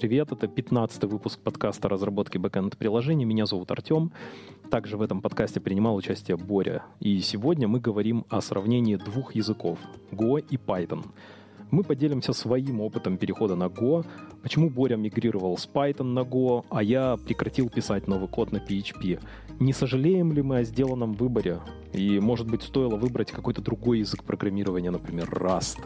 привет! Это 15 выпуск подкаста разработки бэкэнд-приложений. Меня зовут Артем. Также в этом подкасте принимал участие Боря. И сегодня мы говорим о сравнении двух языков — Go и Python. Мы поделимся своим опытом перехода на Go, почему Боря мигрировал с Python на Go, а я прекратил писать новый код на PHP. Не сожалеем ли мы о сделанном выборе? И, может быть, стоило выбрать какой-то другой язык программирования, например, Rust.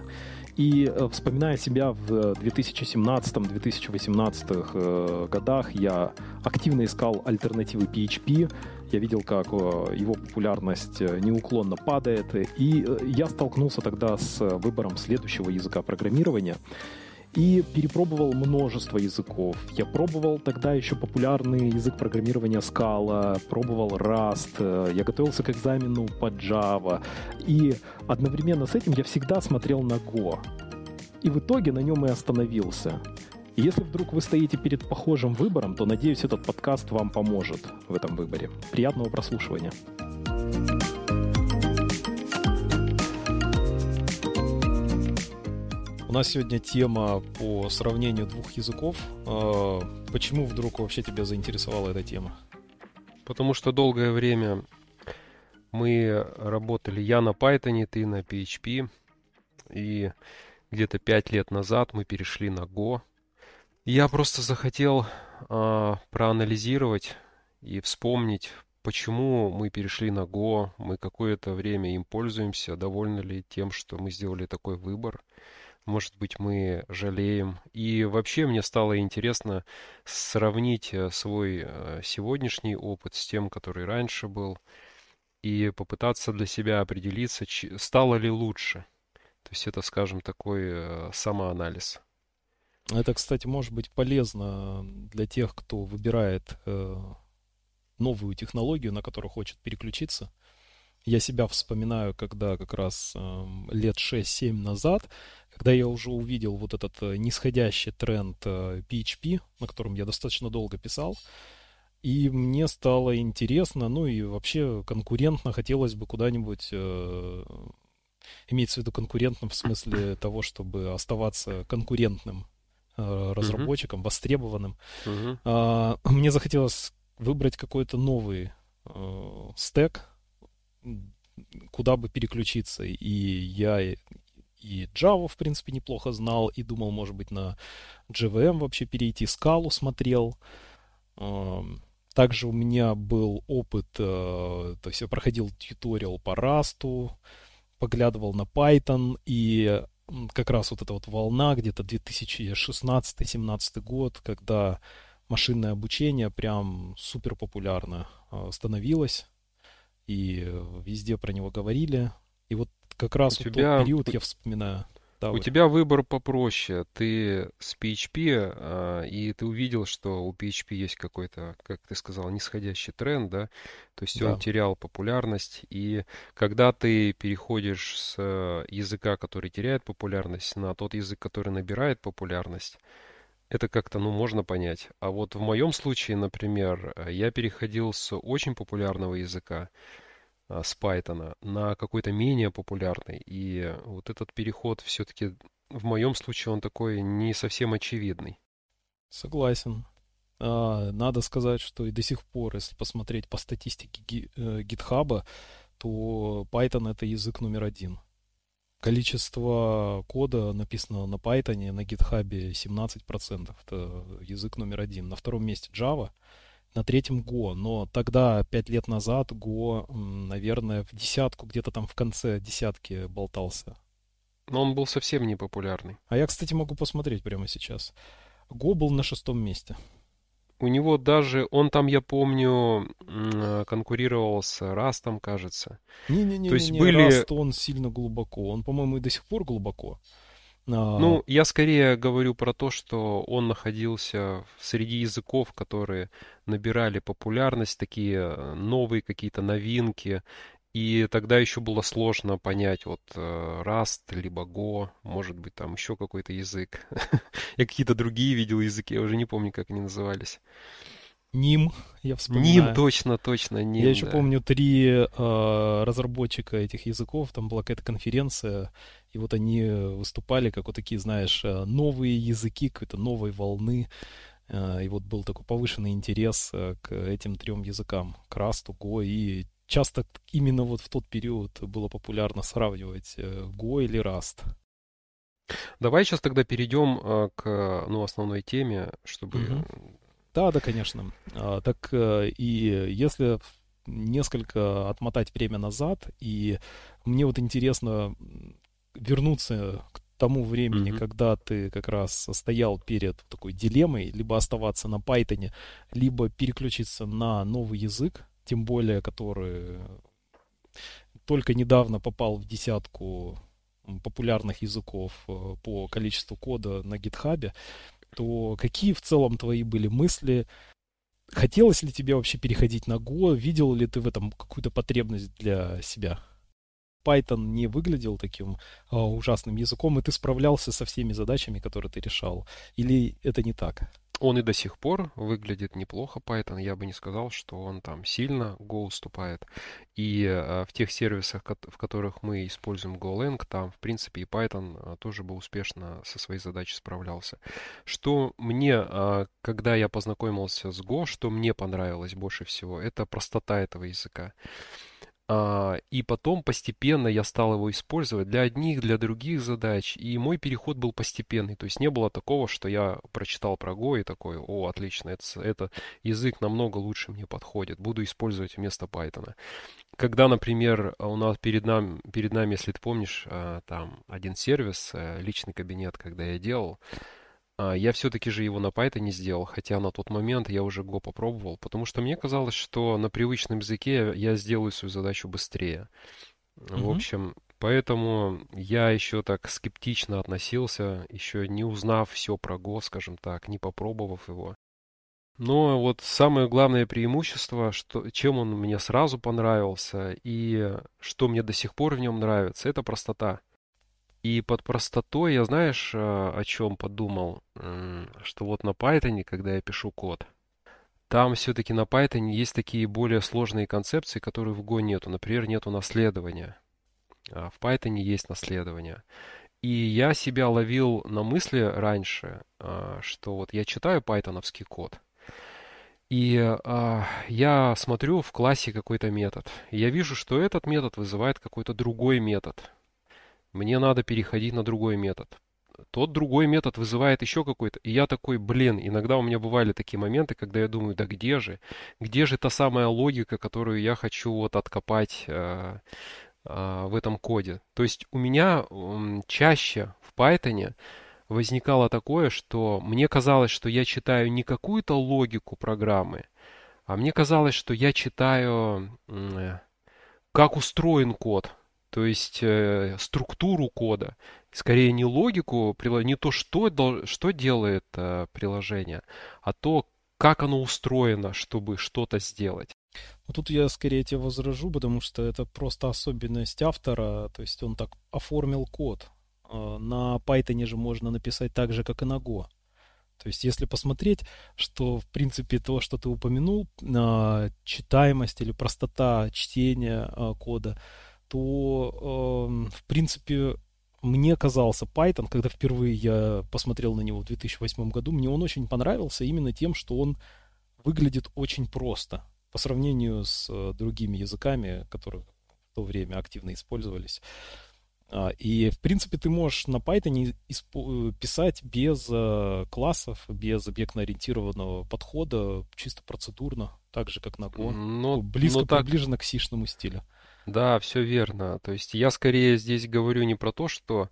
И э, вспоминая себя в 2017-2018 э, годах, я активно искал альтернативы PHP. Я видел, как э, его популярность неуклонно падает. И я столкнулся тогда с выбором следующего языка программирования и перепробовал множество языков. Я пробовал тогда еще популярный язык программирования Scala, пробовал Rust, я готовился к экзамену по Java, и одновременно с этим я всегда смотрел на Go. И в итоге на нем и остановился. Если вдруг вы стоите перед похожим выбором, то, надеюсь, этот подкаст вам поможет в этом выборе. Приятного прослушивания. У нас сегодня тема по сравнению двух языков. А, почему вдруг вообще тебя заинтересовала эта тема? Потому что долгое время мы работали, я на Python, ты на PHP, и где-то пять лет назад мы перешли на Go. Я просто захотел э, проанализировать и вспомнить, почему мы перешли на Go, мы какое-то время им пользуемся, довольны ли тем, что мы сделали такой выбор. Может быть, мы жалеем. И вообще мне стало интересно сравнить э, свой э, сегодняшний опыт с тем, который раньше был, и попытаться для себя определиться, стало ли лучше. То есть это, скажем, такой э, самоанализ. Это, кстати, может быть полезно для тех, кто выбирает новую технологию, на которую хочет переключиться. Я себя вспоминаю, когда как раз э, лет 6-7 назад, когда я уже увидел вот этот э, нисходящий тренд э, PHP, на котором я достаточно долго писал, и мне стало интересно, ну и вообще конкурентно хотелось бы куда-нибудь, э, имеется в виду конкурентным в смысле того, чтобы оставаться конкурентным э, разработчиком, uh-huh. востребованным. А, мне захотелось выбрать какой-то новый э, стек, куда бы переключиться. И я и Java, в принципе, неплохо знал, и думал, может быть, на JVM вообще перейти, скалу смотрел. Также у меня был опыт, э, то есть я проходил тьюториал по Rust, поглядывал на Python, и как раз вот эта вот волна, где-то 2016-2017 год, когда машинное обучение прям супер популярно э, становилось и везде про него говорили. И вот как раз у вот тебя... тот период я вспоминаю. Да, у тебя выбор попроще. Ты с PHP, а, и ты увидел, что у PHP есть какой-то, как ты сказал, нисходящий тренд, да? То есть да. он терял популярность. И когда ты переходишь с языка, который теряет популярность, на тот язык, который набирает популярность, это как-то, ну, можно понять. А вот в моем случае, например, э, я переходил с очень популярного языка, а, с Python, на какой-то менее популярный. И вот этот переход все-таки в моем случае он такой не совсем очевидный. Согласен. А, надо сказать, что и до сих пор, если посмотреть по статистике э, то Python это язык номер один. Количество кода, написанного на Python, на GitHub 17%. Это язык номер один. На втором месте Java, на третьем Go. Но тогда, пять лет назад, Go, наверное, в десятку, где-то там в конце десятки болтался. Но он был совсем не популярный. А я, кстати, могу посмотреть прямо сейчас. Go был на шестом месте. У него даже, он там, я помню, конкурировал с Растом, кажется. Не-не-не, То есть не, были... Раст, он сильно глубоко. Он, по-моему, и до сих пор глубоко. А... Ну, я скорее говорю про то, что он находился среди языков, которые набирали популярность, такие э, новые какие-то новинки. И тогда еще было сложно понять, вот э, Rust, либо Go, может быть, там еще какой-то язык. Я какие-то другие видел языки, я уже не помню, как они назывались. Ним, я вспоминаю. Ним, точно, точно, Ним. Я еще да. помню три э, разработчика этих языков, там была какая-то конференция, И вот они выступали как вот такие, знаешь, э, новые языки какой-то новой волны. Э, и вот был такой повышенный интерес к этим трем языкам, к Rust, Go. И часто именно вот в тот период было популярно сравнивать Go или Rust. Давай сейчас тогда перейдем к ну, основной теме, чтобы... Угу. Да, да, конечно. А, так и если несколько отмотать время назад, и мне вот интересно вернуться к тому времени, mm-hmm. когда ты как раз стоял перед такой дилеммой, либо оставаться на Python, либо переключиться на новый язык, тем более, который только недавно попал в десятку популярных языков э, по количеству кода на гитхабе, то какие в целом твои были мысли? Хотелось ли тебе вообще переходить на Go? Видел ли ты в этом какую-то потребность для себя? Python не выглядел таким э, ужасным языком, и ты справлялся со всеми задачами, которые ты решал? Или это не так? Он и до сих пор выглядит неплохо, Python. Я бы не сказал, что он там сильно Go уступает. И э, в тех сервисах, в которых мы используем GoLang, там, в принципе, и Python э, тоже бы успешно со своей задачей справлялся. Что мне, э, когда я познакомился с Go, что мне понравилось больше всего, это простота этого языка. А, и потом постепенно я стал его использовать для одних, для других задач. И мой переход был постепенный. То есть не было такого, что я прочитал про Go и такой, о, отлично, это, это язык намного лучше мне подходит. Буду использовать вместо Python. Когда, например, у нас перед нами, перед нами, если ты помнишь, а, там один сервис, э, личный кабинет, когда я делал, я все-таки же его на Python не сделал, хотя на тот момент я уже Go попробовал, потому что мне казалось, что на привычном языке я сделаю свою задачу быстрее. Mm-hmm. В общем, поэтому я еще так скептично относился, еще не узнав все про Go, скажем так, не попробовав его. Но вот самое главное преимущество, что, чем он мне сразу понравился и что мне до сих пор в нем нравится, это простота. И под простотой я, знаешь, э, о чем подумал? Что вот на Python, когда я пишу код, там все-таки на Python есть такие более сложные концепции, которые в Go нету. Например, нету наследования. А в Python есть наследование. И я себя ловил на мысли раньше, а, что вот я читаю пайтоновский код, и а, я смотрю в классе какой-то метод. И я вижу, что этот метод вызывает какой-то другой метод мне надо переходить на другой метод. Тот другой метод вызывает еще какой-то. И я такой, блин, иногда у меня бывали такие моменты, когда я думаю, да где же? Где же та самая логика, которую я хочу вот откопать э, э, в этом коде? То есть у меня э, чаще в Python возникало такое, что мне казалось, что я читаю не какую-то логику программы, а мне казалось, что я читаю, э, как устроен код. То есть э, структуру кода, скорее не логику, не то, что, что делает э, приложение, а то, как оно устроено, чтобы что-то сделать. Ну, тут я скорее тебе возражу, потому что это просто особенность автора, то есть он так оформил код. Э, на Python же можно написать так же, как и на Go. То есть, если посмотреть, что, в принципе, то, что ты упомянул, э, читаемость или простота чтения э, кода, то, э, в принципе, мне казался Python, когда впервые я посмотрел на него в 2008 году, мне он очень понравился именно тем, что он выглядит очень просто по сравнению с э, другими языками, которые в то время активно использовались. А, и, в принципе, ты можешь на Python писать без э, классов, без объектно-ориентированного подхода, чисто процедурно, так же, как на Go. Но, Близко но так... приближено к сишному стилю. Да, все верно. То есть я скорее здесь говорю не про то, что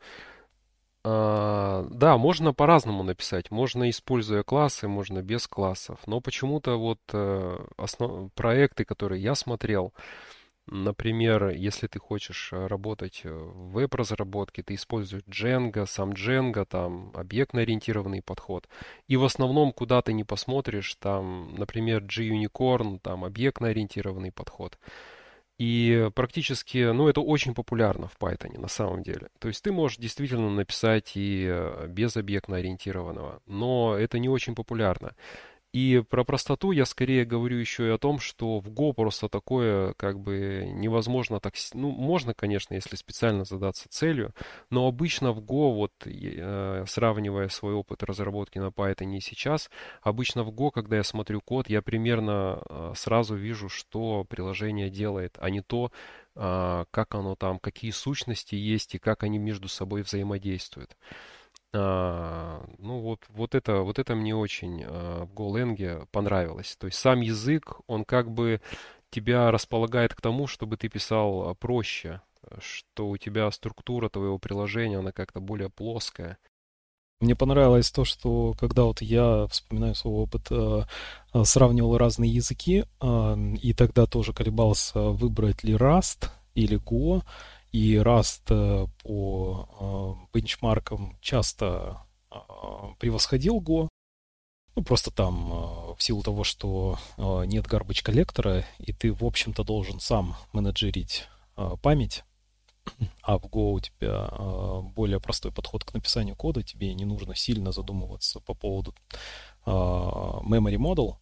а, да, можно по-разному написать. Можно используя классы, можно без классов. Но почему-то вот э, основ... проекты, которые я смотрел, например, если ты хочешь работать в веб-разработке, ты используешь Django, сам Django, там объектно-ориентированный подход. И в основном, куда ты не посмотришь, там, например, G-Unicorn, там объектно-ориентированный подход. И практически, ну, это очень популярно в Python на самом деле. То есть ты можешь действительно написать и э, без объектно ориентированного, но это не очень популярно. И про простоту я скорее говорю еще и о том, что в Go просто такое как бы невозможно так... Ну, можно, конечно, если специально задаться целью, но обычно в Go, вот э, сравнивая свой опыт разработки на Python и сейчас, обычно в Go, когда я смотрю код, я примерно э, сразу вижу, что приложение делает, а не то, э, как оно там, какие сущности есть и как они между собой взаимодействуют. А, ну вот, вот это, вот это мне очень а, в GoLang понравилось. То есть сам язык, он как бы тебя располагает к тому, чтобы ты писал а, проще, что у тебя структура твоего приложения, она как-то более плоская. Мне понравилось то, что когда вот я вспоминаю свой опыт, сравнивал разные языки, и тогда тоже колебался, выбрать ли Rust или Go, и Rust э, по э, бенчмаркам часто э, превосходил Go. Ну, просто там в силу того, что нет garbage коллектора, и ты, в общем-то, должен сам менеджерить память, а в Go у тебя более простой подход к написанию кода, тебе не нужно сильно задумываться по поводу memory model,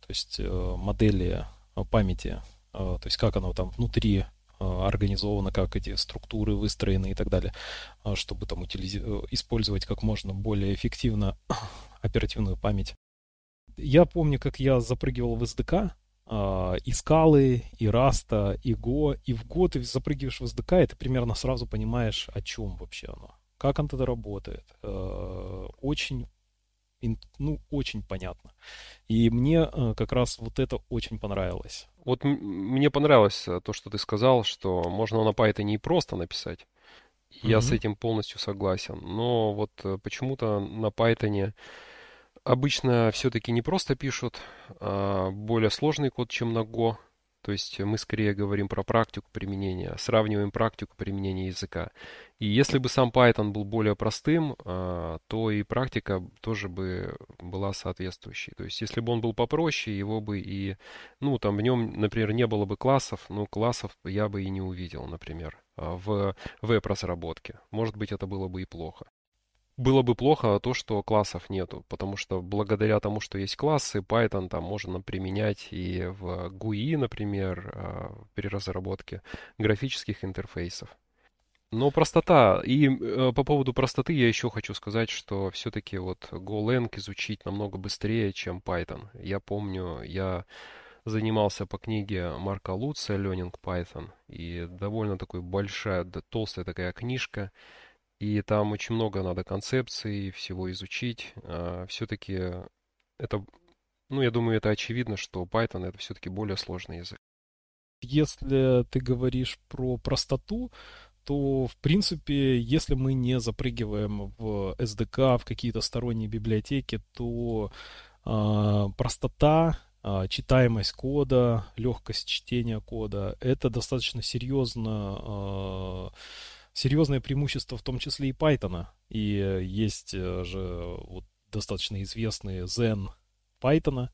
то есть модели памяти, то есть как оно там внутри организовано, как эти структуры выстроены и так далее, а, чтобы там утилизи... Э, использовать как можно более эффективно оперативную память. Я помню, как я запрыгивал в SDK, а, и скалы, и раста, и Go, и в Go ты запрыгиваешь в SDK, и ты примерно сразу понимаешь, о чем вообще оно, как оно тогда работает. Очень ну, очень понятно. И мне э, как раз вот это очень понравилось. Вот мне понравилось э, то, что ты сказал, что можно на Python и просто написать. Я mm-hmm. с этим полностью согласен. Но вот э, почему-то на Python обычно все-таки не просто пишут, а более сложный код, чем на Go. То есть мы скорее говорим про практику применения, сравниваем практику применения языка. И если бы сам Python был более простым, а, то и практика тоже бы была соответствующей. То есть если бы он был попроще, его бы и, ну, там в нем, например, не было бы классов, ну, классов я бы и не увидел, например, а, в веб-разработке. Может быть, это было бы и плохо. Было бы плохо то, что классов нету, потому что благодаря тому, что есть классы, Python там можно применять и в GUI, например, а, при разработке графических интерфейсов. Но простота, и э, по поводу простоты я еще хочу сказать, что все-таки вот GoLang изучить намного быстрее, чем Python. Я помню, я занимался по книге Марка Луца «Learning Python», и довольно такой большая, толстая такая книжка, и там очень много надо концепций, всего изучить. А, все-таки это, ну, я думаю, это очевидно, что Python это все-таки более сложный язык. Если ты говоришь про простоту, то, в принципе, если мы не запрыгиваем в SDK, в какие-то сторонние библиотеки, то э, простота, э, читаемость кода, легкость чтения кода, это достаточно серьезно э, серьезное преимущество в том числе и Python. И э, есть э, же вот достаточно известные Zen Python,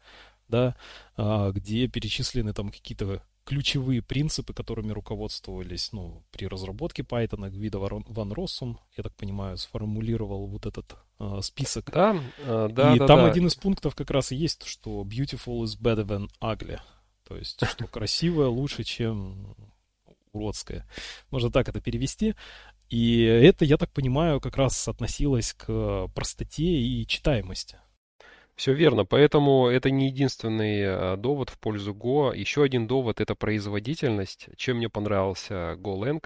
да, а, где перечислены там какие-то ключевые принципы, которыми руководствовались ну, при разработке Python. Гвида Ван Россум, я так понимаю, сформулировал вот этот э, список. Да, э, да, И да, там да. один из пунктов как раз и есть, что beautiful is better than ugly. То есть, что красивое лучше, чем уродское. Можно так это перевести. И это, я так понимаю, как раз относилось к простоте и читаемости. Все верно, поэтому это не единственный а, довод в пользу Go. Еще один довод это производительность. Чем мне понравился GoLang?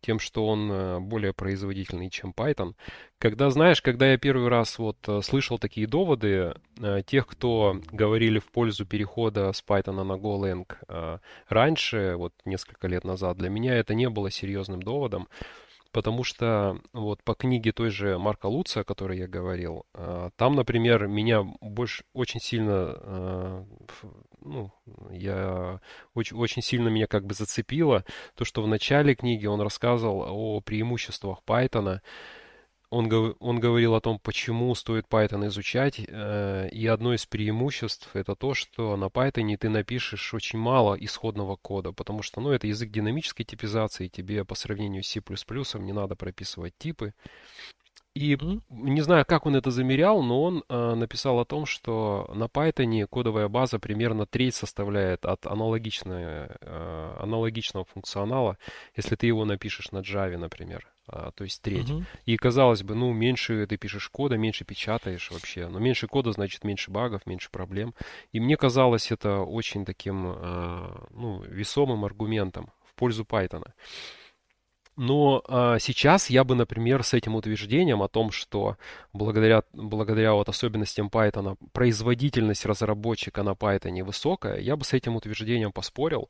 Тем, что он э, более производительный, чем Python. Когда, знаешь, когда я первый раз вот э, слышал такие доводы, э, тех, кто говорили в пользу перехода с Python на GoLang раньше, вот несколько лет назад, для меня это не было серьезным доводом потому что вот по книге той же Марка Луца, о которой я говорил, там, например, меня больше очень сильно, ну, я очень, очень сильно меня как бы зацепило то, что в начале книги он рассказывал о преимуществах Python, он, он говорил о том, почему стоит Python изучать, э, и одно из преимуществ это то, что на Python ты напишешь очень мало исходного кода, потому что ну, это язык динамической типизации, тебе по сравнению с C++ не надо прописывать типы. И mm-hmm. не знаю, как он это замерял, но он э, написал о том, что на Python кодовая база примерно треть составляет от аналогичной, э, аналогичного функционала, если ты его напишешь на Java, например. А, то есть треть. Uh-huh. И казалось бы, ну, меньше ты пишешь кода, меньше печатаешь вообще. Но меньше кода значит меньше багов, меньше проблем. И мне казалось это очень таким, а, ну, весомым аргументом в пользу Python. Но а, сейчас я бы, например, с этим утверждением о том, что благодаря, благодаря вот особенностям Python производительность разработчика на Python высокая, я бы с этим утверждением поспорил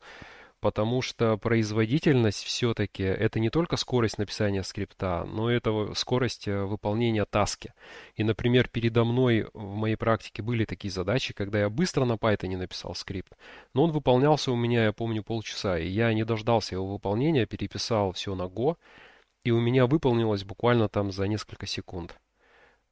потому что производительность все-таки это не только скорость написания скрипта, но это скорость э, выполнения таски. И, например, передо мной в моей практике были такие задачи, когда я быстро на Python написал скрипт, но он выполнялся у меня, я помню, полчаса, и я не дождался его выполнения, переписал все на Go, и у меня выполнилось буквально там за несколько секунд.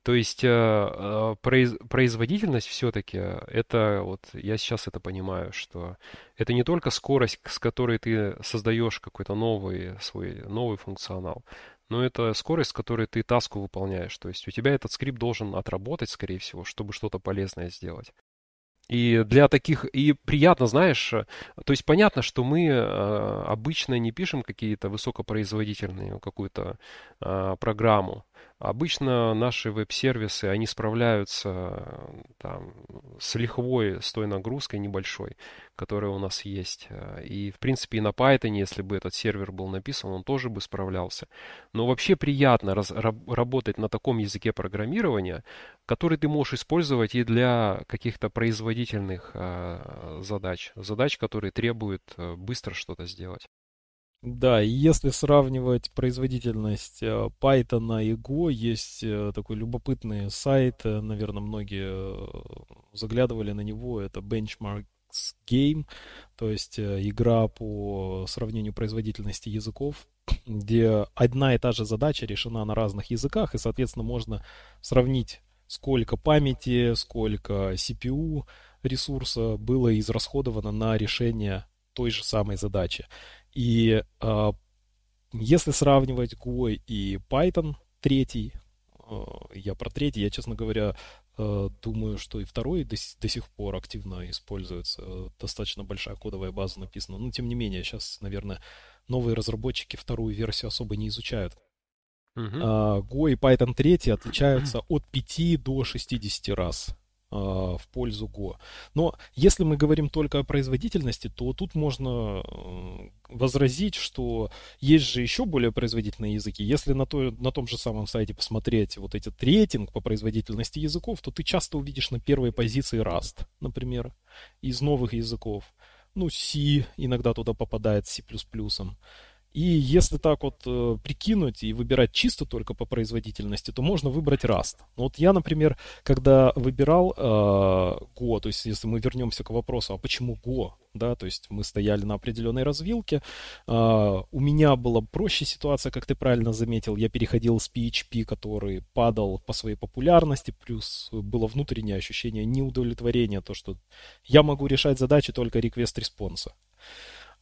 То есть э, э, производительность все-таки, это вот я сейчас это понимаю, что это не только скорость, с которой ты создаешь какой-то новый свой новый функционал, но это скорость, с которой ты таску выполняешь. То есть у тебя этот скрипт должен отработать, скорее всего, чтобы что-то полезное сделать. И для таких, и приятно, знаешь, то есть понятно, что мы э, обычно не пишем какие-то высокопроизводительные какую-то э, программу, Обычно наши веб-сервисы, они справляются там, с лихвой, с той нагрузкой небольшой, которая у нас есть. И, в принципе, и на Python, если бы этот сервер был написан, он тоже бы справлялся. Но вообще приятно раз, работать на таком языке программирования, который ты можешь использовать и для каких-то производительных э, задач. Задач, которые требуют э, быстро что-то сделать. Да, если сравнивать производительность э, Python и Go, есть э, такой любопытный сайт, э, наверное, многие заглядывали на него, это Benchmarks Game, то есть игра по сравнению производительности языков, где одна и та же задача решена на разных языках, и, соответственно, можно сравнить, сколько памяти, сколько CPU ресурса было израсходовано на решение той же самой задачи. И э, если сравнивать Go и Python третий, э, я про третий, я, честно говоря, э, думаю, что и второй до, до сих пор активно используется. Достаточно большая кодовая база написана. Но, тем не менее, сейчас, наверное, новые разработчики вторую версию особо не изучают. Uh-huh. Go и Python 3 отличаются от 5 до 60 раз. А, в пользу Go. Но если мы говорим только о производительности, то тут можно э, возразить, что есть же еще более производительные языки. Если на, то, на том же самом сайте посмотреть вот этот рейтинг по производительности языков, то ты часто увидишь на первой позиции Rust, например, из новых языков. Ну, C иногда туда попадает, C++. И если так вот э, прикинуть и выбирать чисто только по производительности, то можно выбрать Rust. Ну, вот я, например, когда выбирал э, Go, то есть если мы вернемся к вопросу, а почему Go, да, то есть мы стояли на определенной развилке, э, у меня была проще ситуация, как ты правильно заметил, я переходил с PHP, который падал по своей популярности, плюс было внутреннее ощущение неудовлетворения, то, что я могу решать задачи только request-response а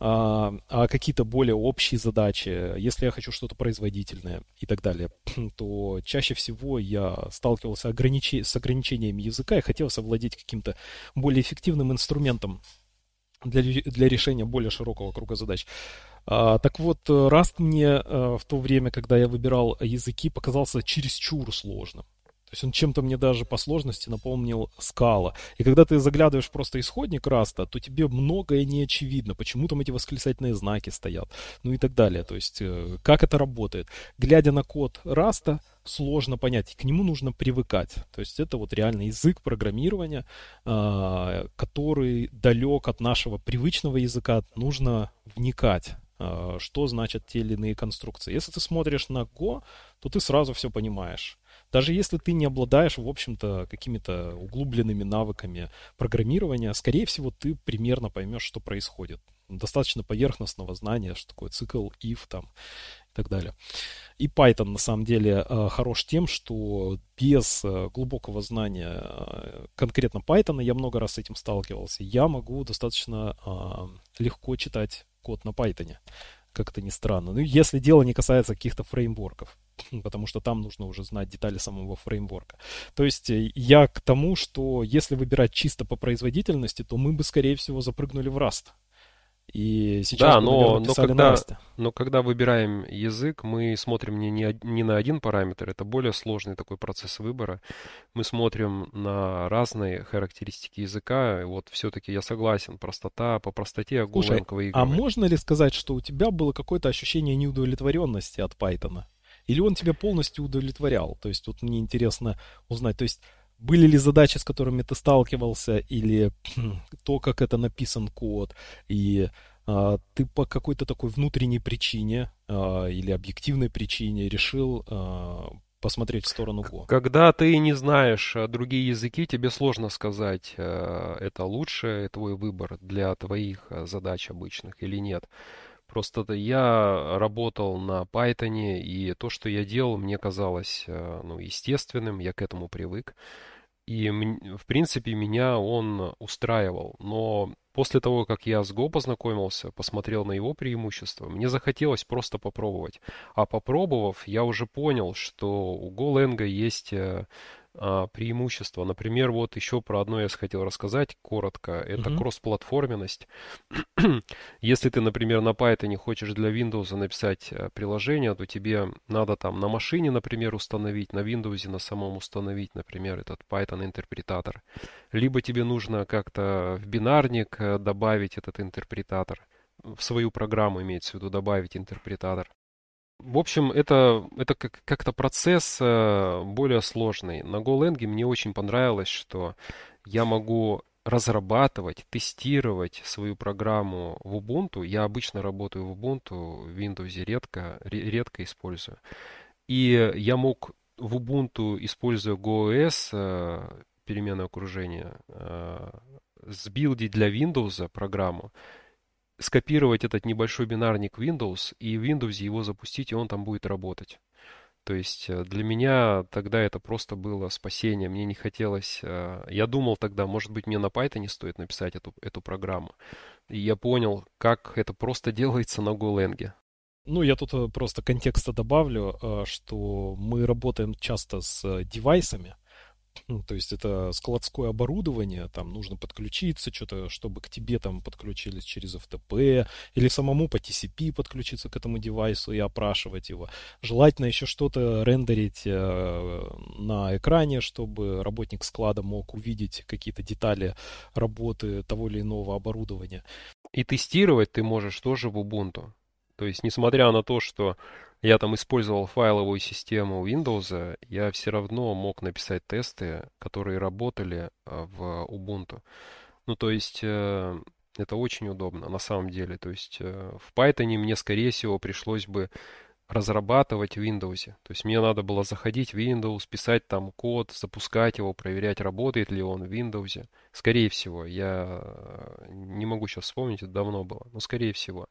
а, а какие-то более общие задачи, если я хочу что-то производительное и так далее, то чаще всего я сталкивался ограничи... с ограничениями языка и хотел совладеть каким-то более эффективным инструментом для, для решения более широкого круга задач. А, так вот, Rust мне а, в то время, когда я выбирал языки, показался чересчур сложным. Есть он чем-то мне даже по сложности напомнил скала. И когда ты заглядываешь просто исходник раста, то тебе многое не очевидно, почему там эти восклицательные знаки стоят, ну и так далее. То есть э, как это работает. Глядя на код раста, сложно понять, к нему нужно привыкать. То есть это вот реально язык программирования, а, который далек от нашего привычного языка, нужно вникать а, что значат те или иные конструкции. Если ты смотришь на Go, то ты сразу все понимаешь. Даже если ты не обладаешь, в общем-то, какими-то углубленными навыками программирования, скорее всего, ты примерно поймешь, что происходит. Достаточно поверхностного знания, что такое цикл, if там и так далее. И Python на самом деле э, хорош тем, что без э, глубокого знания э, конкретно Python, я много раз с этим сталкивался, я могу достаточно легко читать код на Python, как это ни странно. Ну, если дело не касается каких-то фреймворков. потому что там нужно уже знать детали самого фреймворка. То есть э, я к тому, что если выбирать чисто по производительности, то мы бы, скорее всего, запрыгнули в Rust. И сейчас да, бы, но, наверное, но, когда, но когда выбираем язык, мы смотрим не, не, не на один параметр, это более сложный такой процесс выбора. Мы смотрим на разные характеристики языка. И вот все-таки я согласен, простота, по простоте Golang выигрывает. а можно ли сказать, что у тебя было какое-то ощущение неудовлетворенности от Python? Или он тебя полностью удовлетворял? То есть вот мне интересно узнать, то есть были ли задачи, с которыми ты сталкивался, или то, как это написан код, и а, ты по какой-то такой внутренней причине а, или объективной причине решил а, посмотреть в сторону Go. Когда ты не знаешь а, другие языки, тебе сложно сказать, а, это лучше твой выбор для твоих а, задач обычных или нет. Просто я работал на Python, и то, что я делал, мне казалось ну, естественным, я к этому привык. И, в принципе, меня он устраивал. Но после того, как я с Go познакомился, посмотрел на его преимущества, мне захотелось просто попробовать. А попробовав, я уже понял, что у GoLang есть э, а, преимущества. Например, вот еще про одно я хотел рассказать коротко. Это mm-hmm. кроссплатформенность. Если ты, например, на Python хочешь для Windows написать э, приложение, то тебе надо там на машине, например, установить, на Windows на самом установить, например, этот Python интерпретатор. Либо тебе нужно как-то в бинарник э, добавить этот интерпретатор в свою программу имеется в виду добавить интерпретатор. В общем, это, это как, как-то процесс э, более сложный. На GoLang мне очень понравилось, что я могу разрабатывать, тестировать свою программу в Ubuntu. Я обычно работаю в Ubuntu, в Windows редко, редко использую. И я мог в Ubuntu, используя GoOS, э, переменное окружение, э, сбилдить для Windows программу, скопировать этот небольшой бинарник Windows и в Windows его запустить, и он там будет работать. То есть э, для меня тогда это просто было спасение. Мне не хотелось... Э, я думал тогда, может быть, мне на Python стоит написать эту, эту программу. И я понял, как это просто делается на Golang. Ну, я тут э, просто контекста добавлю, что мы работаем часто с девайсами, ну, то есть это складское оборудование, там нужно подключиться, что-то, чтобы к тебе там подключились через FTP, или самому по TCP подключиться к этому девайсу и опрашивать его. Желательно еще что-то рендерить э, на экране, чтобы работник склада мог увидеть какие-то детали работы того или иного оборудования. И тестировать ты можешь тоже в Ubuntu. То есть, несмотря на то, что я там использовал файловую систему Windows, я все равно мог написать тесты, которые работали а, в Ubuntu. Ну, то есть, э, это очень удобно на самом деле. То есть, э, в Python мне, скорее всего, пришлось бы разрабатывать в Windows. То есть мне надо было заходить в Windows, писать там код, запускать его, проверять, работает ли он в Windows. Скорее всего, я э, не могу сейчас вспомнить, это давно было, но скорее всего.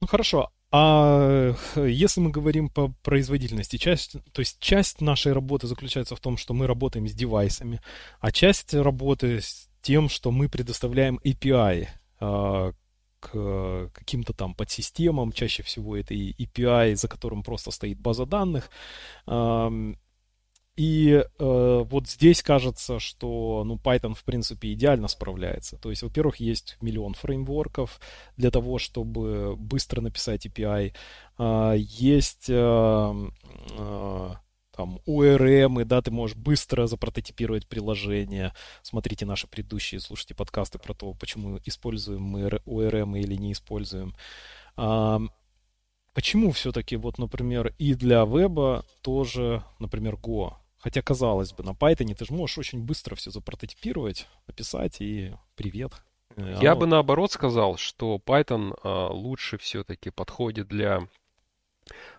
Ну хорошо, а если мы говорим по производительности, часть, то есть часть нашей работы заключается в том, что мы работаем с девайсами, а часть работы с тем, что мы предоставляем API а, к каким-то там подсистемам, чаще всего это API, за которым просто стоит база данных. И э, вот здесь кажется, что ну, Python, в принципе, идеально справляется. То есть, во-первых, есть миллион фреймворков для того, чтобы быстро написать API. Э, есть э, э, там ORM, да, ты можешь быстро запрототипировать приложение. Смотрите наши предыдущие, слушайте подкасты про то, почему используем мы ORM или не используем. Э, Почему все-таки, вот, например, и для веба тоже, например, Go Хотя, казалось бы, на Python ты же можешь очень быстро все запрототипировать, написать и привет. Э, Я Оно... бы наоборот сказал, что Python а, лучше все-таки подходит для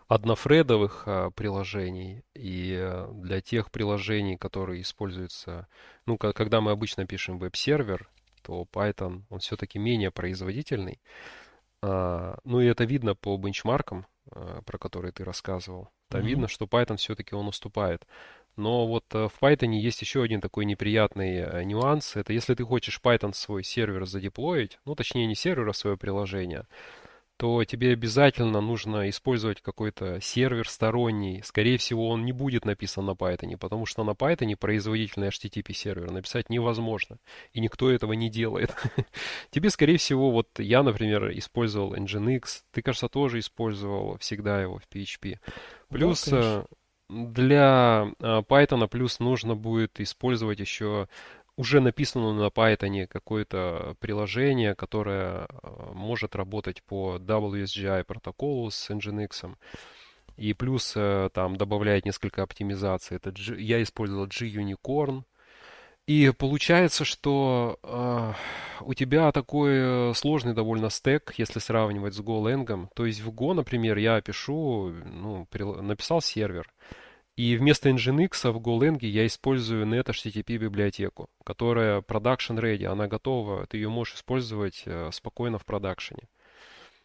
однофредовых а, приложений и а, для тех приложений, которые используются, ну, когда мы обычно пишем веб-сервер, то Python, он все-таки менее производительный. А, ну и это видно по бенчмаркам, а, про которые ты рассказывал. Там mm-hmm. видно, что Python все-таки он уступает. Но вот э, в Python есть еще один такой неприятный э, нюанс. Это если ты хочешь Python свой сервер задеплоить, ну точнее не сервер, а свое приложение, то тебе обязательно нужно использовать какой-то сервер сторонний. Скорее всего, он не будет написан на Python, потому что на Python производительный HTTP сервер написать невозможно, и никто этого не делает. тебе, скорее всего, вот я, например, использовал Nginx, ты, кажется, тоже использовал всегда его в PHP. Плюс да, для а, Python плюс нужно будет использовать еще уже написано на Python какое-то приложение, которое а, может работать по WSGI протоколу с Nginx. И плюс э, там добавляет несколько оптимизаций. Это G, я использовал G-Unicorn. И получается, что э, у тебя такой сложный довольно стек, если сравнивать с GoLang. То есть в Go, например, я пишу, ну, написал сервер. И вместо Nginx в GoLang я использую NetHTTP библиотеку, которая production ready, она готова, ты ее можешь использовать э, спокойно в продакшене.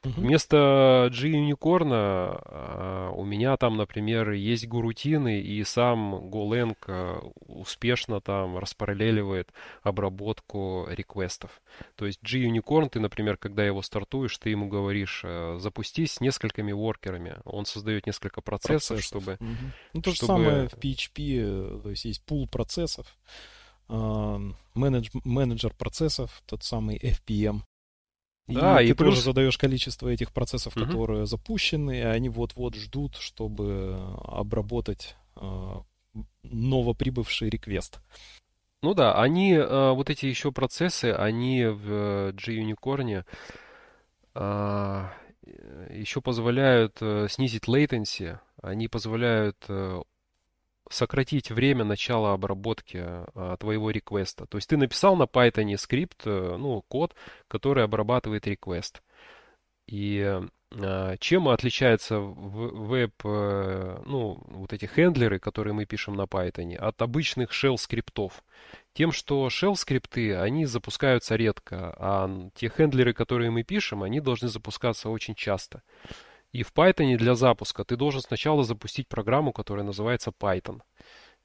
Uh-huh. Вместо G-Unicorn а, у меня там, например, есть гурутины, и сам GoLang а, успешно там распараллеливает обработку реквестов. То есть G-Unicorn, ты, например, когда его стартуешь, ты ему говоришь, э, запустись с несколькими воркерами. Он создает несколько процессов, процессов. чтобы... Угу. Ну, то чтобы... же самое в PHP, э, то есть есть пул процессов, менедж, менеджер процессов, тот самый FPM. Да, и, и ты плюс... тоже задаешь количество этих процессов, угу. которые запущены, и они вот-вот ждут, чтобы обработать э, новоприбывший реквест. Ну да, они, э, вот эти еще процессы, они в G-Unicorn э, еще позволяют э, снизить latency, они позволяют э, сократить время начала обработки а, твоего реквеста. То есть ты написал на Python скрипт, э, ну, код, который обрабатывает реквест. И а, чем отличается веб, э, ну, вот эти хендлеры, которые мы пишем на Python, от обычных shell скриптов? Тем, что shell скрипты, они запускаются редко, а те хендлеры, которые мы пишем, они должны запускаться очень часто. И в Python для запуска ты должен сначала запустить программу, которая называется Python.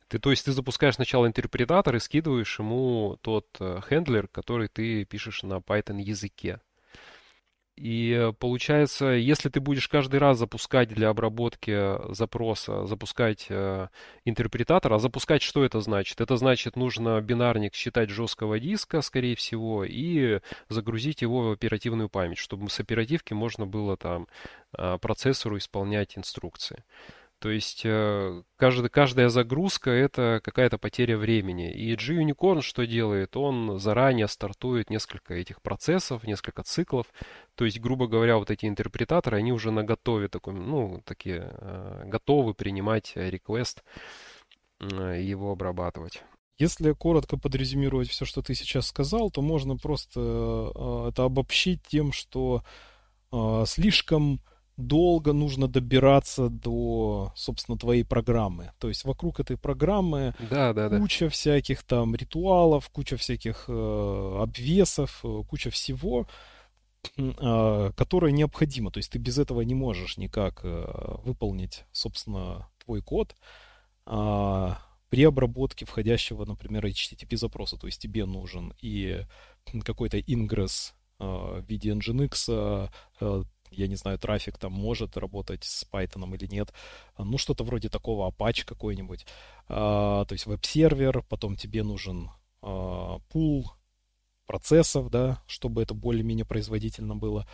Ты, то есть ты запускаешь сначала интерпретатор и скидываешь ему тот э, хендлер, который ты пишешь на Python языке. И получается, если ты будешь каждый раз запускать для обработки запроса, запускать э, интерпретатор, а запускать что это значит? Это значит, нужно бинарник считать жесткого диска, скорее всего, и загрузить его в оперативную память, чтобы с оперативки можно было там э, процессору исполнять инструкции. То есть э, каждая, каждая загрузка это какая-то потеря времени. И G-Unicorn что делает? Он заранее стартует несколько этих процессов, несколько циклов. То есть, грубо говоря, вот эти интерпретаторы, они уже на готове, такой, ну, такие, э, готовы принимать реквест, э, его обрабатывать. Если коротко подрезюмировать все, что ты сейчас сказал, то можно просто это обобщить тем, что слишком долго нужно добираться до, собственно, твоей программы. То есть вокруг этой программы да, да, куча да. всяких там ритуалов, куча всяких э, обвесов, э, куча всего, э, которое необходимо. То есть ты без этого не можешь никак э, выполнить, собственно, твой код. Э, при обработке входящего, например, HTTP запроса. То есть тебе нужен и какой-то ингресс э, в виде Nginx, э, я не знаю, трафик там может работать с Python или нет. Ну, что-то вроде такого, Apache какой-нибудь. А, то есть веб-сервер, потом тебе нужен а, пул процессов, да, чтобы это более-менее производительно было.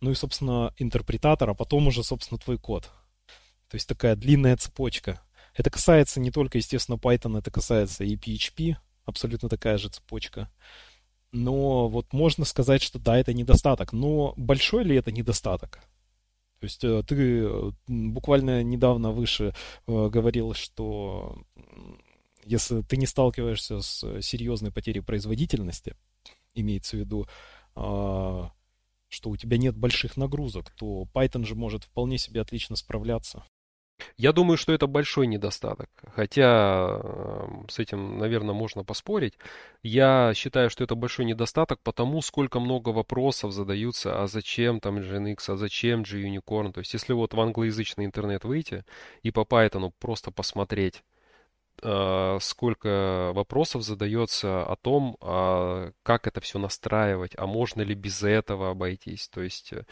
Ну и, собственно, интерпретатор, а потом уже, собственно, твой код. То есть такая длинная цепочка. Это касается не только, естественно, Python, это касается и PHP, абсолютно такая же цепочка. Но вот можно сказать, что да, это недостаток. Но большой ли это недостаток? То есть э, ты э, буквально недавно выше э, говорил, что если ты не сталкиваешься с серьезной потерей производительности, имеется в виду, а, что у тебя нет больших нагрузок, то Python же может вполне себе отлично справляться. Я думаю, что это большой недостаток. Хотя эм, с этим, наверное, можно поспорить. Я считаю, что это большой недостаток, потому сколько много вопросов задаются, а зачем там Nginx, а зачем G-Unicorn. То есть, если вот в англоязычный интернет выйти и по Python просто посмотреть, э, сколько вопросов задается о том, а как это все настраивать, а можно ли без этого обойтись. То есть э,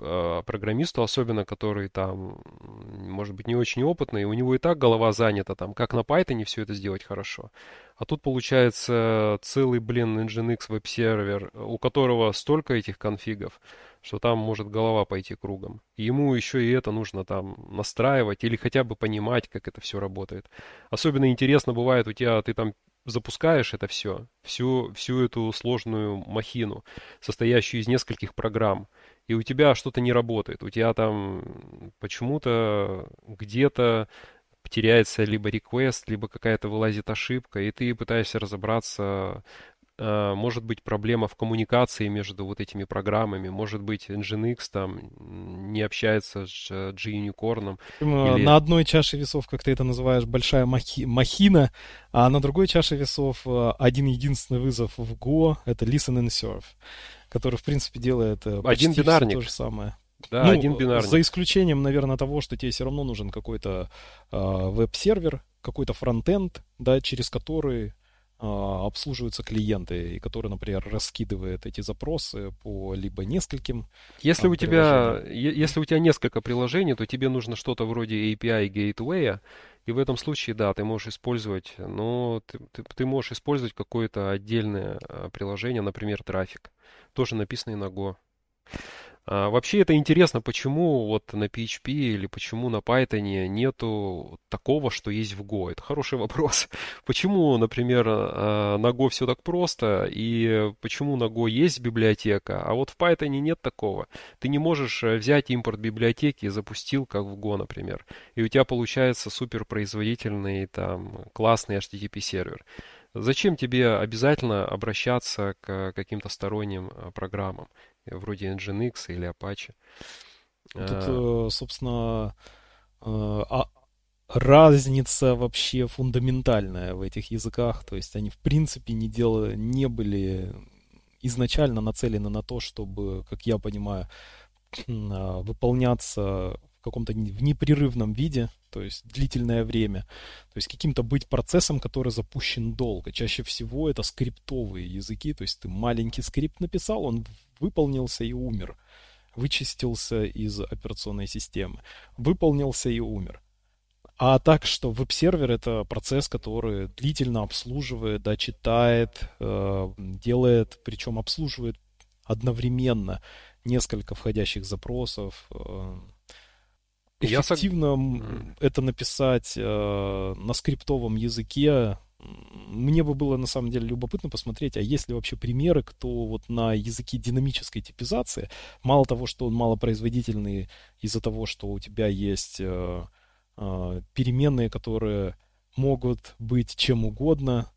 программисту, особенно который там, может быть, не очень опытный, у него и так голова занята, там, как на Python все это сделать хорошо. А тут получается целый, блин, Nginx веб-сервер, у которого столько этих конфигов, что там может голова пойти кругом. И ему еще и это нужно там настраивать или хотя бы понимать, как это все работает. Особенно интересно бывает у тебя, ты там запускаешь это все, всю, всю эту сложную махину, состоящую из нескольких программ, и у тебя что-то не работает, у тебя там почему-то где-то теряется либо реквест, либо какая-то вылазит ошибка, и ты пытаешься разобраться, а, может быть проблема в коммуникации между вот этими программами, может быть Nginx там не общается с G-Unicorn. Или... На одной чаше весов, как ты это называешь, большая махи... махина, а на другой чаше весов э, один единственный вызов в Go — это listen and serve, который, в принципе, делает э, один бинарник. то же самое. Да, ну, один бинарник. За исключением, наверное, того, что тебе все равно нужен какой-то э, веб-сервер, какой-то фронтенд, да, через который а, обслуживаются клиенты, и который, например, раскидывает эти запросы по либо нескольким. Если там, у тебя, если у тебя несколько приложений, то тебе нужно что-то вроде API Gateway, и в этом случае, да, ты можешь использовать, но ты, ты, ты можешь использовать какое-то отдельное а, приложение, например, трафик, тоже написанный на Go. А, вообще это интересно, почему вот на PHP или почему на Python нету такого, что есть в Go. Это хороший вопрос. Почему, например, а, на Go все так просто, и почему на Go есть библиотека, а вот в Python нет такого. Ты не можешь э, взять импорт библиотеки и запустил, как в Go, например. И у тебя получается суперпроизводительный, там, классный HTTP сервер. Зачем тебе обязательно обращаться к каким-то сторонним а, программам? вроде Nginx или Apache. Тут, а. э, собственно, э, а, разница вообще фундаментальная в этих языках. То есть они, в принципе, не, делали, не были изначально нацелены на то, чтобы, как я понимаю, выполняться в каком-то в непрерывном виде, то есть длительное время, то есть каким-то быть процессом, который запущен долго. Чаще всего это скриптовые языки, то есть ты маленький скрипт написал, он выполнился и умер, вычистился из операционной системы, выполнился и умер. А так, что веб-сервер это процесс, который длительно обслуживает, да, читает, э, делает, причем обслуживает одновременно несколько входящих запросов, э, Эффективно Я... это написать э, на скриптовом языке. Мне бы было на самом деле любопытно посмотреть, а есть ли вообще примеры, кто вот на языке динамической типизации, мало того, что он малопроизводительный из-за того, что у тебя есть э, э, переменные, которые могут быть чем угодно,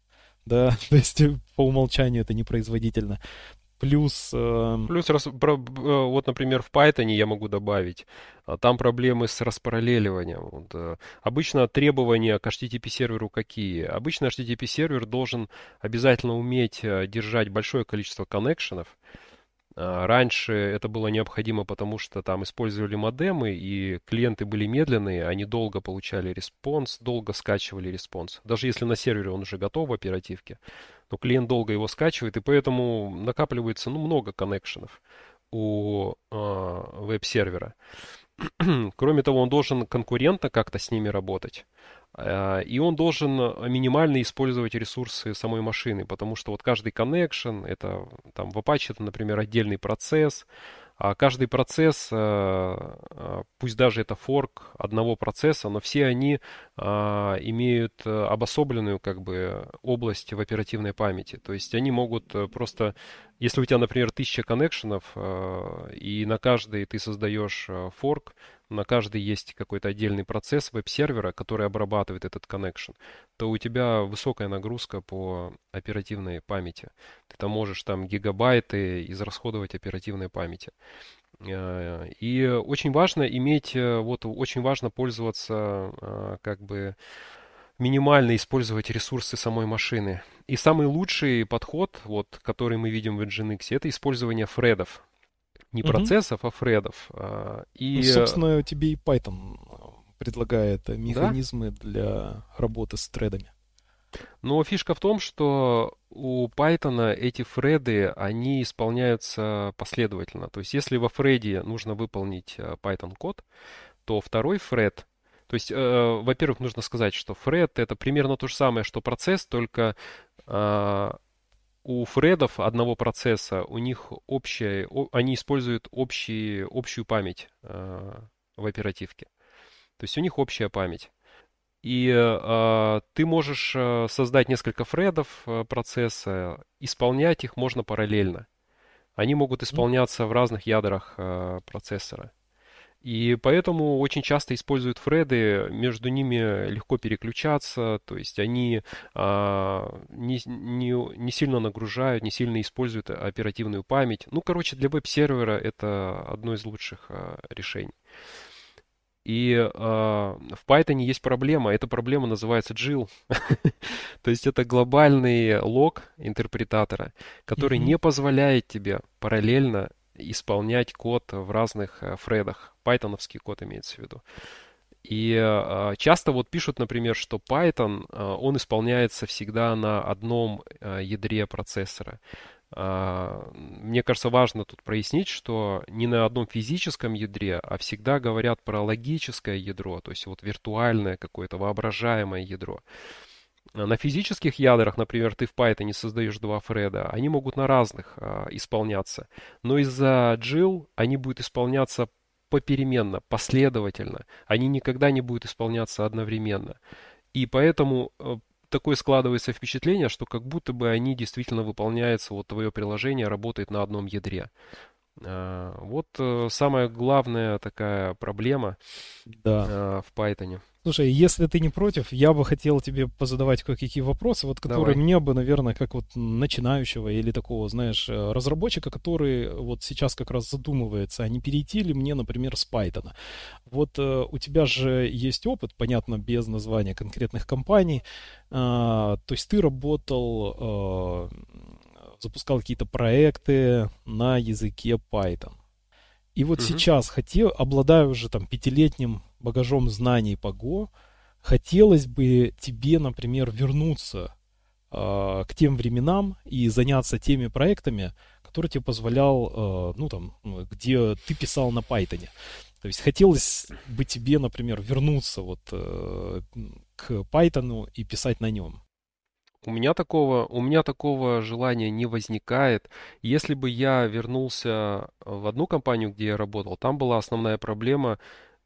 да, то есть по умолчанию это непроизводительно. Плюс... Э... Плюс, раз, про, э, вот, например, в Python я могу добавить, а, там проблемы с распараллеливанием. Вот, э, обычно требования к HTTP-серверу какие? Обычно HTTP-сервер должен обязательно уметь э, держать большое количество коннекшенов, а, раньше это было необходимо, потому что там использовали модемы, и клиенты были медленные, они долго получали response, долго скачивали респонс. Даже если на сервере он уже готов в оперативке, но клиент долго его скачивает, и поэтому накапливается ну, много connection ов у э, веб-сервера. Кроме того, он должен конкурентно как-то с ними работать. А, и он должен минимально использовать ресурсы самой машины, потому что вот каждый connection, это там в Apache это, например, отдельный процесс, а каждый процесс, э, пусть даже это форк одного процесса, но все они а, имеют э, обособленную как бы область в оперативной памяти. То есть они могут просто, если у тебя, например, тысяча коннекшенов, и на каждый ты создаешь форк, на каждый есть какой-то отдельный процесс веб-сервера, который обрабатывает этот connection, то у тебя высокая нагрузка по оперативной памяти. Ты там можешь там гигабайты израсходовать оперативной памяти. Э, и очень важно иметь, э, вот очень важно пользоваться э, как бы минимально использовать ресурсы самой машины. И самый лучший подход, вот, который мы видим в Nginx, это использование фредов. Не угу. процессов, а фредов. И... Ну, собственно, тебе и Python предлагает механизмы да? для работы с тредами. Но фишка в том, что у Python эти фреды, они исполняются последовательно. То есть если во фреде нужно выполнить э, Python код, то второй фред, то есть, э, во-первых, нужно сказать, что фред это примерно то же самое, что процесс, только э, у фредов одного процесса, у них общая, они используют общий, общую память э, в оперативке. То есть у них общая память. И э, ты можешь э, создать несколько фредов э, процесса, исполнять их можно параллельно. Они могут исполняться в разных ядрах э, процессора. И поэтому очень часто используют фреды, между ними легко переключаться, то есть они а, не, не, не сильно нагружают, не сильно используют оперативную память. Ну, короче, для веб-сервера это одно из лучших а, решений. И э, в Python есть проблема. Эта проблема называется JIL. То есть это глобальный лог интерпретатора, который mm-hmm. не позволяет тебе параллельно исполнять код в разных э, фредах. Пайтоновский код имеется в виду. И э, часто вот пишут, например, что Python, э, он исполняется всегда на одном э, ядре процессора. Э, мне кажется, важно тут прояснить, что не на одном физическом ядре, а всегда говорят про логическое ядро, то есть вот виртуальное какое-то воображаемое ядро. На физических ядрах, например, ты в Python создаешь два фреда, они могут на разных а, исполняться. Но из-за JIL они будут исполняться попеременно, последовательно. Они никогда не будут исполняться одновременно. И поэтому э, такое складывается впечатление, что как будто бы они действительно выполняются, вот твое приложение работает на одном ядре. А, вот э, самая главная такая проблема да. А, в Python. Слушай, если ты не против, я бы хотел тебе позадавать кое-какие вопросы, вот которые Давай. мне бы, наверное, как вот начинающего или такого, знаешь, э, разработчика, который вот сейчас как раз задумывается, а не перейти ли мне, например, с Python. Вот э, у тебя же есть опыт, понятно, без названия конкретных компаний, э, то есть ты работал, э, запускал какие-то проекты на языке Python. И вот угу. сейчас хотел, обладаю уже там пятилетним багажом знаний по Go, хотелось бы тебе, например, вернуться э, к тем временам и заняться теми проектами, которые тебе позволял, э, ну там, где ты писал на Python. То есть хотелось бы тебе, например, вернуться вот э, к Python и писать на нем. У меня такого, у меня такого желания не возникает. Если бы я вернулся в одну компанию, где я работал, там была основная проблема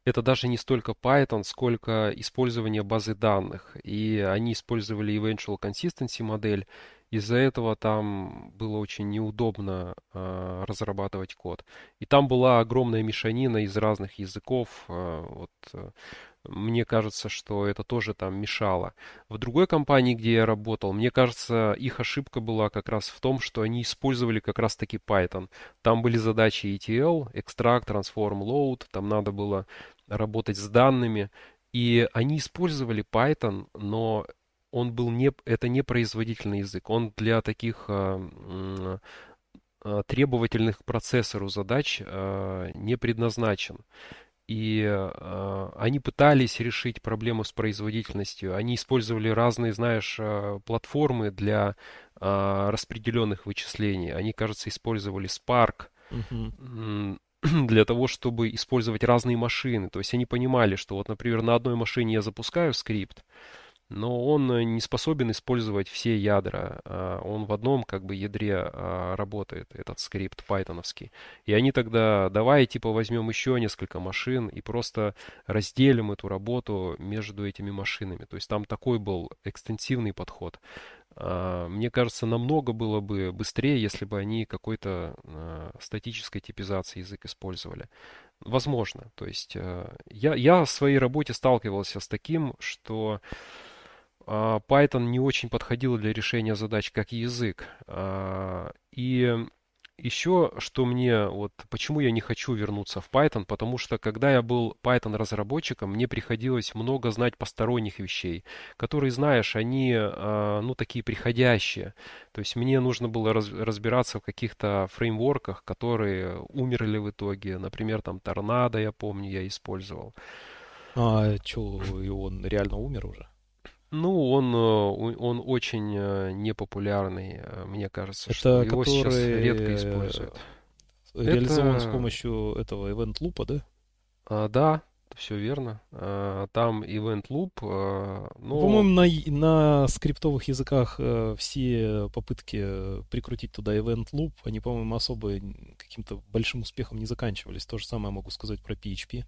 это даже не столько Python, сколько использование базы данных. И они использовали Eventual Consistency модель. Из-за этого там было очень неудобно э, разрабатывать код. И там была огромная мешанина из разных языков. Э, вот, э, мне кажется, что это тоже там мешало. В другой компании, где я работал, мне кажется, их ошибка была как раз в том, что они использовали как раз таки Python. Там были задачи ETL, extract, transform, load, там надо было работать с данными. И они использовали Python, но он был не, это не производительный язык. Он для таких а, а, требовательных процессору задач а, не предназначен. И э, они пытались решить проблему с производительностью. Они использовали разные, знаешь, платформы для э, распределенных вычислений. Они, кажется, использовали Spark. Uh-huh. для того, чтобы использовать разные машины. То есть они понимали, что вот, например, на одной машине я запускаю скрипт, но он э, не способен использовать все ядра. А он в одном как бы ядре а, работает, этот скрипт пайтоновский. И они тогда, давай типа возьмем еще несколько машин и просто разделим эту работу между этими машинами. То есть там такой был экстенсивный подход. А, мне кажется, намного было бы быстрее, если бы они какой-то статической типизации язык использовали. Возможно. То есть я, я в своей работе сталкивался с таким, что а, Python не очень подходил для решения задач как язык. А, и еще, что мне, вот почему я не хочу вернуться в Python, потому что когда я был Python разработчиком, мне приходилось много знать посторонних вещей, которые, знаешь, они, а, ну, такие приходящие. То есть мне нужно было разбираться в каких-то фреймворках, которые умерли в итоге. Например, там Торнадо, я помню, я использовал. А что, и он реально умер уже? Ну, он, э, он очень э, непопулярный, э, мне кажется, Это что его сейчас редко используют. реализован Это- с помощью этого event loop, да? А, да, все верно. А, Там Event Loop, а, Ну, По-моему, на, на скриптовых языках все попытки прикрутить туда event loop, они, по-моему, особо каким-то большим успехом не заканчивались. То же самое могу сказать про PHP.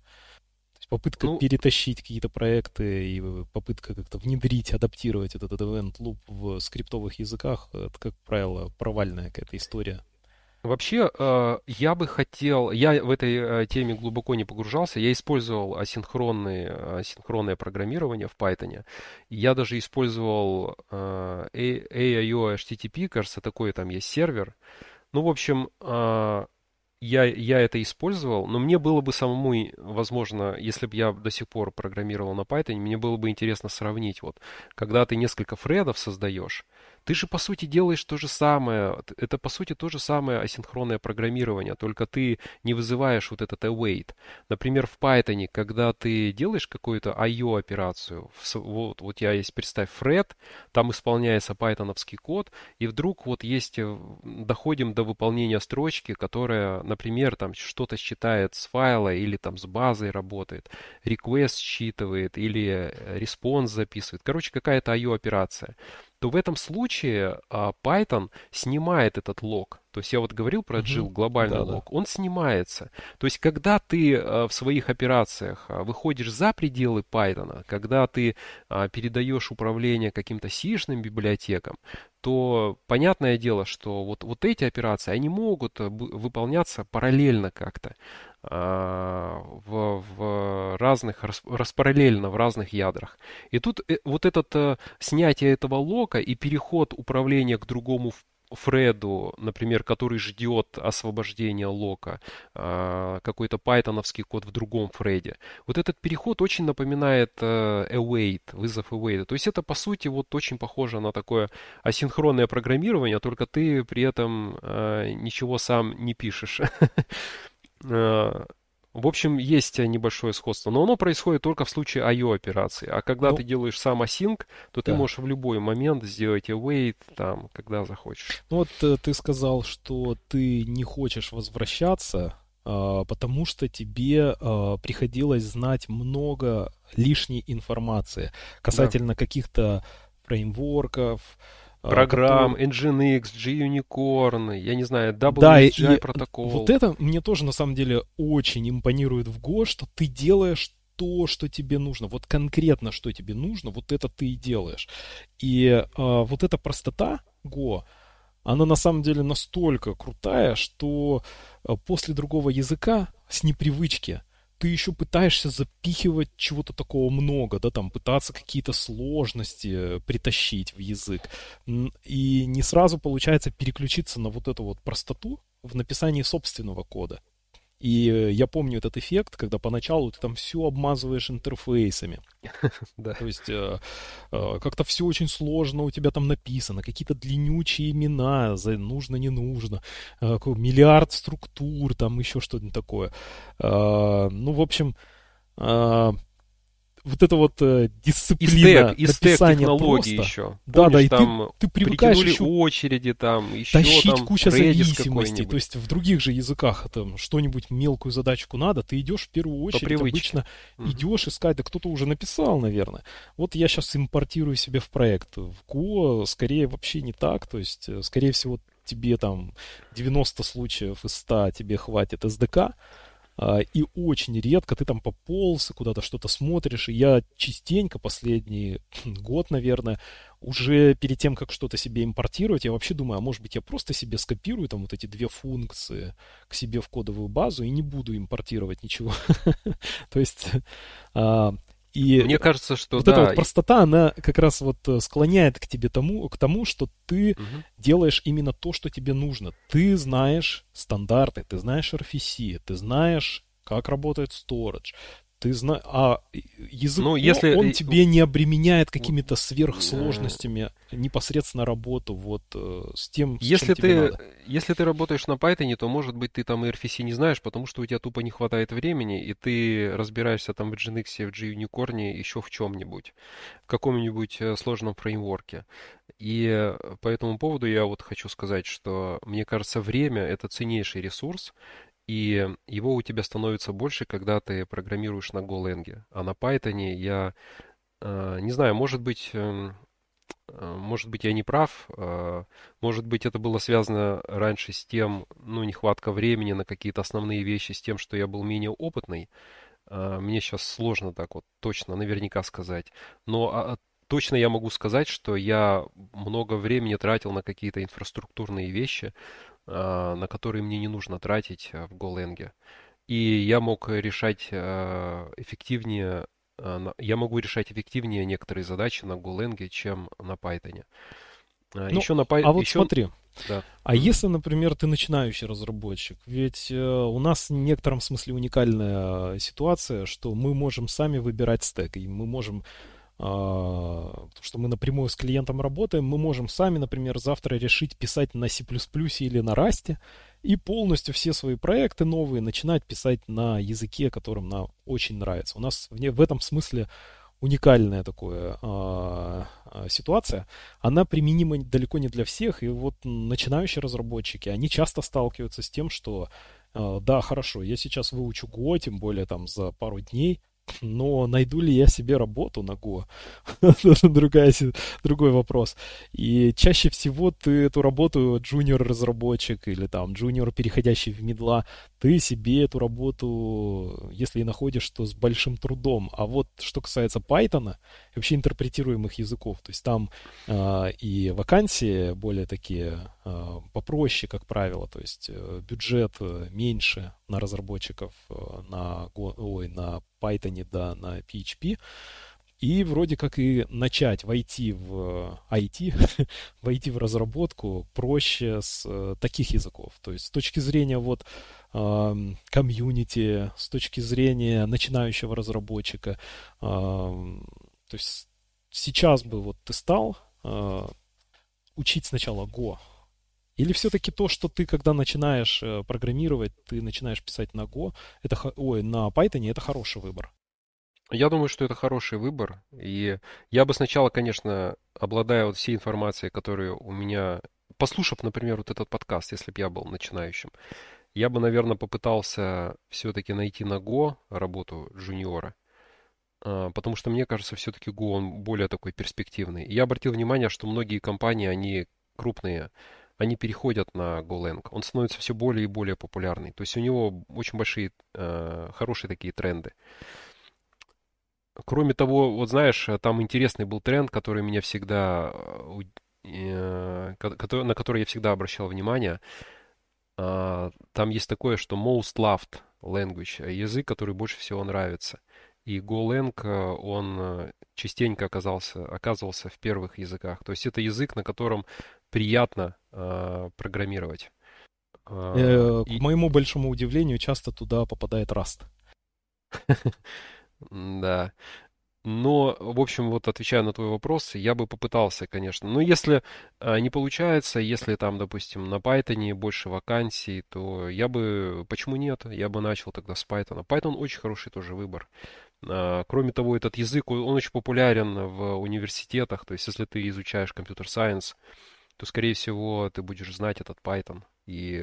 Попытка Ну- перетащить какие-то проекты и попытка как-то внедрить, адаптировать этот, этот event loop в скриптовых языках, это, как правило, провальная какая-то история. Вообще, э, я бы хотел, я в этой э, теме глубоко не погружался, я использовал асинхронные, асинхронное программирование в Python. Я даже использовал э, AIO HTTP, кажется, такой там есть сервер. Ну, в общем, я, я это использовал, но мне было бы самому, возможно, если бы я до сих пор программировал на Python, мне было бы интересно сравнить, вот, когда ты несколько фредов создаешь, ты же, по сути, делаешь то же самое. Это, по сути, то же самое асинхронное программирование, только ты не вызываешь вот этот await. Например, в Python, когда ты делаешь какую-то IO операцию, вот, вот я есть, представь, thread, там исполняется пайтоновский код, и вдруг вот есть, э, доходим до выполнения строчки, которая, например, там что-то считает с файла или там с базой работает, request считывает или э, response записывает. Короче, какая-то IO операция то в этом случае а, Python снимает этот лог. То есть я вот говорил про. Jill, глобальный Да-да. лог, он снимается. То есть когда ты а, в своих операциях а, выходишь за пределы Python, когда ты передаешь управление каким-то сишным библиотекам, то понятное дело, что вот, вот эти операции, они могут бу- выполняться параллельно как-то в, в разных, рас- распараллельно в разных ядрах. И тут э, вот это э, снятие этого лока и переход управления к другому Фреду, например, который ждет освобождения лока, а, какой-то пайтоновский код в другом фреде. Вот этот переход очень напоминает э, await, вызов await. То есть это, по сути, вот очень похоже на такое асинхронное программирование, только ты при этом ничего сам не пишешь. Э, В общем, есть небольшое сходство, но оно происходит только в случае IO операции. А когда Ну, ты делаешь сам async, то ты да. можешь в любой момент сделать await, там, когда захочешь. Ну вот э, ты сказал, что ты не хочешь возвращаться, а, потому что тебе а, приходилось знать много лишней информации касательно каких-то фреймворков, Программ, которые- Nginx, JUnicorn, я не знаю, Да, и- WHI и протокол. Вот это мне тоже на самом деле очень импонирует в Go, что ты делаешь то, что тебе нужно. Вот конкретно, что тебе нужно, вот это ты и делаешь. И а, вот эта простота Go, она на самом деле настолько крутая, что а, после другого языка с непривычки ты еще пытаешься запихивать чего-то такого много, да, там пытаться какие-то сложности э, притащить в язык. И не сразу получается переключиться на вот эту вот простоту в написании собственного кода. И э, я помню этот эффект, когда поначалу ты там все обмазываешь интерфейсами. Да. То есть э, э, как-то все очень сложно у тебя там написано, какие-то длиннючие имена, за нужно, не нужно, э, миллиард структур, там еще что-нибудь такое. Э, ну, в общем, вот это вот э, И дисциплина стек, и стек написания технологий просто. еще. Да, да, Помнишь, и ты, там ты привыкаешь притянули еще очереди, там, еще тащить там куча зависимостей. То есть в других же языках там что-нибудь мелкую задачку надо, ты идешь в первую очередь обычно Мгм. идешь искать, да кто-то уже написал, наверное. Вот я сейчас импортирую себе в проект. В Go скорее вообще не так. То есть, э, скорее всего, тебе там 90 случаев из 100 тебе хватит SDK, а, и очень редко ты там пополз, куда-то что-то смотришь. И я частенько последний год, наверное, уже перед тем, как что-то себе импортировать, я вообще думаю, а может быть я просто себе скопирую там вот эти две функции к себе в кодовую базу и не буду импортировать ничего. То есть, а, и Мне кажется, что вот да. эта вот простота, она как раз вот э, склоняет к тебе тому, к тому, что ты Мгм. делаешь именно то, что тебе нужно. Ты знаешь стандарты, ты знаешь RFC, ты знаешь, как работает storage, Ты знаешь, а язык, ну, если... он тебе не обременяет какими-то сверхсложностями непосредственно работу вот э, с тем, с если чем ты, тебе надо. Если ты работаешь на Python, то, может быть, ты там RFC не знаешь, потому что у тебя тупо не хватает времени, и ты разбираешься там в Nginx, в G-Unicorn, еще в чем-нибудь, в каком-нибудь э, сложном фреймворке. И э, по этому поводу я вот хочу сказать, что мне кажется, время — это ценнейший ресурс, и его у тебя становится больше, когда ты программируешь на Golang. А на Python я э, не знаю, может быть, эм, э, может быть, я не прав. Э, может быть, это было связано раньше с тем, ну, нехватка времени на какие-то основные вещи, с тем, что я был менее опытный. Мне сейчас сложно так вот точно, наверняка сказать. Но а, точно я могу сказать, что я много времени тратил на какие-то инфраструктурные вещи, а, на которые мне не нужно тратить а, в Golang. И я мог решать а, эффективнее, я могу решать эффективнее некоторые задачи на Golang, чем на Python. Ну, еще на Python. А вот еще... смотри, да. А если, например, ты начинающий разработчик, ведь э, у нас в некотором смысле уникальная ситуация, что мы можем сами выбирать стек, и мы можем а, потому что мы напрямую с клиентом работаем, мы можем сами, например, завтра решить писать на C++ или на Rust, и полностью все свои проекты новые начинать писать на языке, которым нам очень нравится. У нас в, этом смысле уникальная такая э, ситуация. Она применима далеко не для всех, и вот начинающие разработчики, они часто сталкиваются с тем, что э, да, хорошо, я сейчас выучу Go, тем более там за пару дней, но найду ли я себе работу на Go? Другая, другой вопрос. И чаще всего ты эту работу джуниор-разработчик или там джуниор, переходящий в медла, ты себе эту работу, если и находишь, то с большим трудом. А вот что касается Python, вообще интерпретируемых языков, то есть там э, и вакансии более такие э, попроще, как правило, то есть э, бюджет э, меньше на разработчиков э, на, ой, на Python, да, на PHP. И вроде как и начать войти в IT, войти в разработку проще с э, таких языков. То есть с точки зрения вот комьюнити, с точки зрения начинающего разработчика. То есть сейчас бы вот ты стал а, учить сначала Go, или все-таки то, что ты, когда начинаешь э, программировать, ты начинаешь писать на Go, это, ой, на Python, это хороший выбор? Я думаю, что это хороший выбор. И я бы сначала, конечно, обладая вот всей информацией, которая у меня, послушав, например, вот этот подкаст, если бы я был начинающим, я бы, наверное, попытался все-таки найти на Go работу джуниора. А, потому что мне кажется, все-таки Go он более такой перспективный. я обратил внимание, что многие компании, они крупные, они переходят на GoLang. Он становится все более и более популярный. То есть у него очень большие, э, хорошие такие тренды. Кроме того, вот знаешь, там интересный был тренд, который меня всегда, э, на который я всегда обращал внимание. А, там есть такое, что most loved language, язык, который больше всего нравится. И GoLang, э, он частенько оказался, оказывался в первых языках. То есть это язык, на котором приятно э, программировать. Э, и... К моему большому удивлению, часто туда попадает Rust. Да. Но, в общем, вот отвечая на твой вопрос, я бы попытался, конечно. Но если э, не получается, если там, допустим, на Python больше вакансий, то я бы, почему нет? Я бы начал тогда с Python. Python очень хороший тоже выбор. Э, кроме того, этот язык, он очень популярен в университетах. То есть, если ты изучаешь компьютер-сайенс, то, скорее всего, ты будешь знать этот Python. И,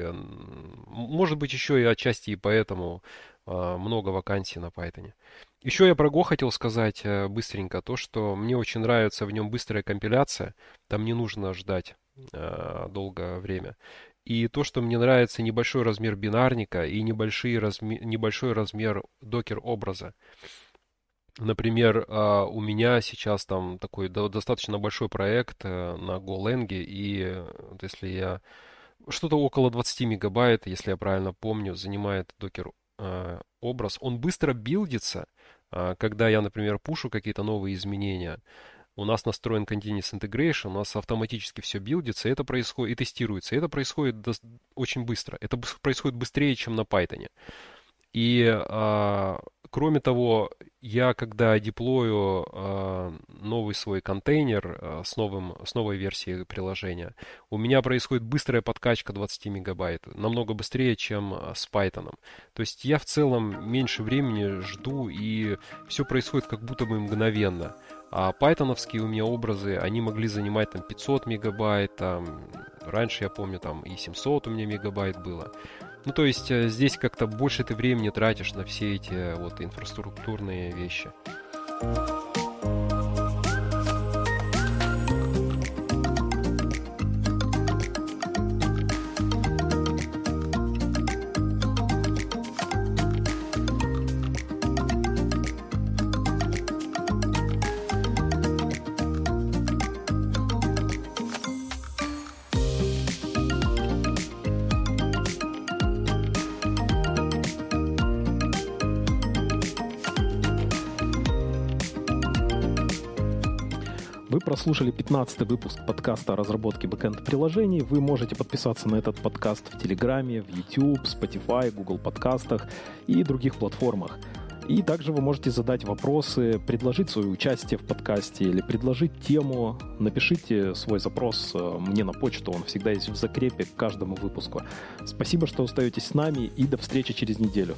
может быть, еще и отчасти и поэтому а, много вакансий на Python. Еще я про Go хотел сказать э, быстренько. То, что мне очень нравится в нем быстрая компиляция. Там не нужно ждать а, долгое время. И то, что мне нравится небольшой размер бинарника и небольшой размер, небольшой размер докер-образа. Например, а, у меня сейчас там такой достаточно большой проект э, на GoLang, и вот если я... Что-то около 20 мегабайт, если я правильно помню, занимает докер э, образ. Он быстро билдится, а, когда я, например, пушу какие-то новые изменения. У нас настроен Continuous Integration, у нас автоматически все билдится, это происходит, и тестируется. Это происходит очень быстро. Это происходит быстрее, чем на Python. И а, кроме того, я когда деплою э, новый свой контейнер э, с, новым, с новой версией приложения, у меня происходит быстрая подкачка 20 мегабайт, намного быстрее, чем с Python. То есть я в целом меньше времени жду, и все происходит как будто бы мгновенно. А пайтоновские у меня образы, они могли занимать там 500 мегабайт, там, раньше я помню там и 700 у меня мегабайт было. Ну, то есть э, здесь как-то больше ты времени тратишь на все эти э, вот инфраструктурные вещи. Прослушали 15 выпуск подкаста о разработке бэкэнд-приложений. Вы можете подписаться на этот подкаст в Телеграме, в YouTube, Spotify, Google подкастах и других платформах. И также вы можете задать вопросы, предложить свое участие в подкасте или предложить тему. Напишите свой запрос э, мне на почту, он всегда есть в закрепе к каждому выпуску. Спасибо, что остаетесь с нами и до встречи через неделю.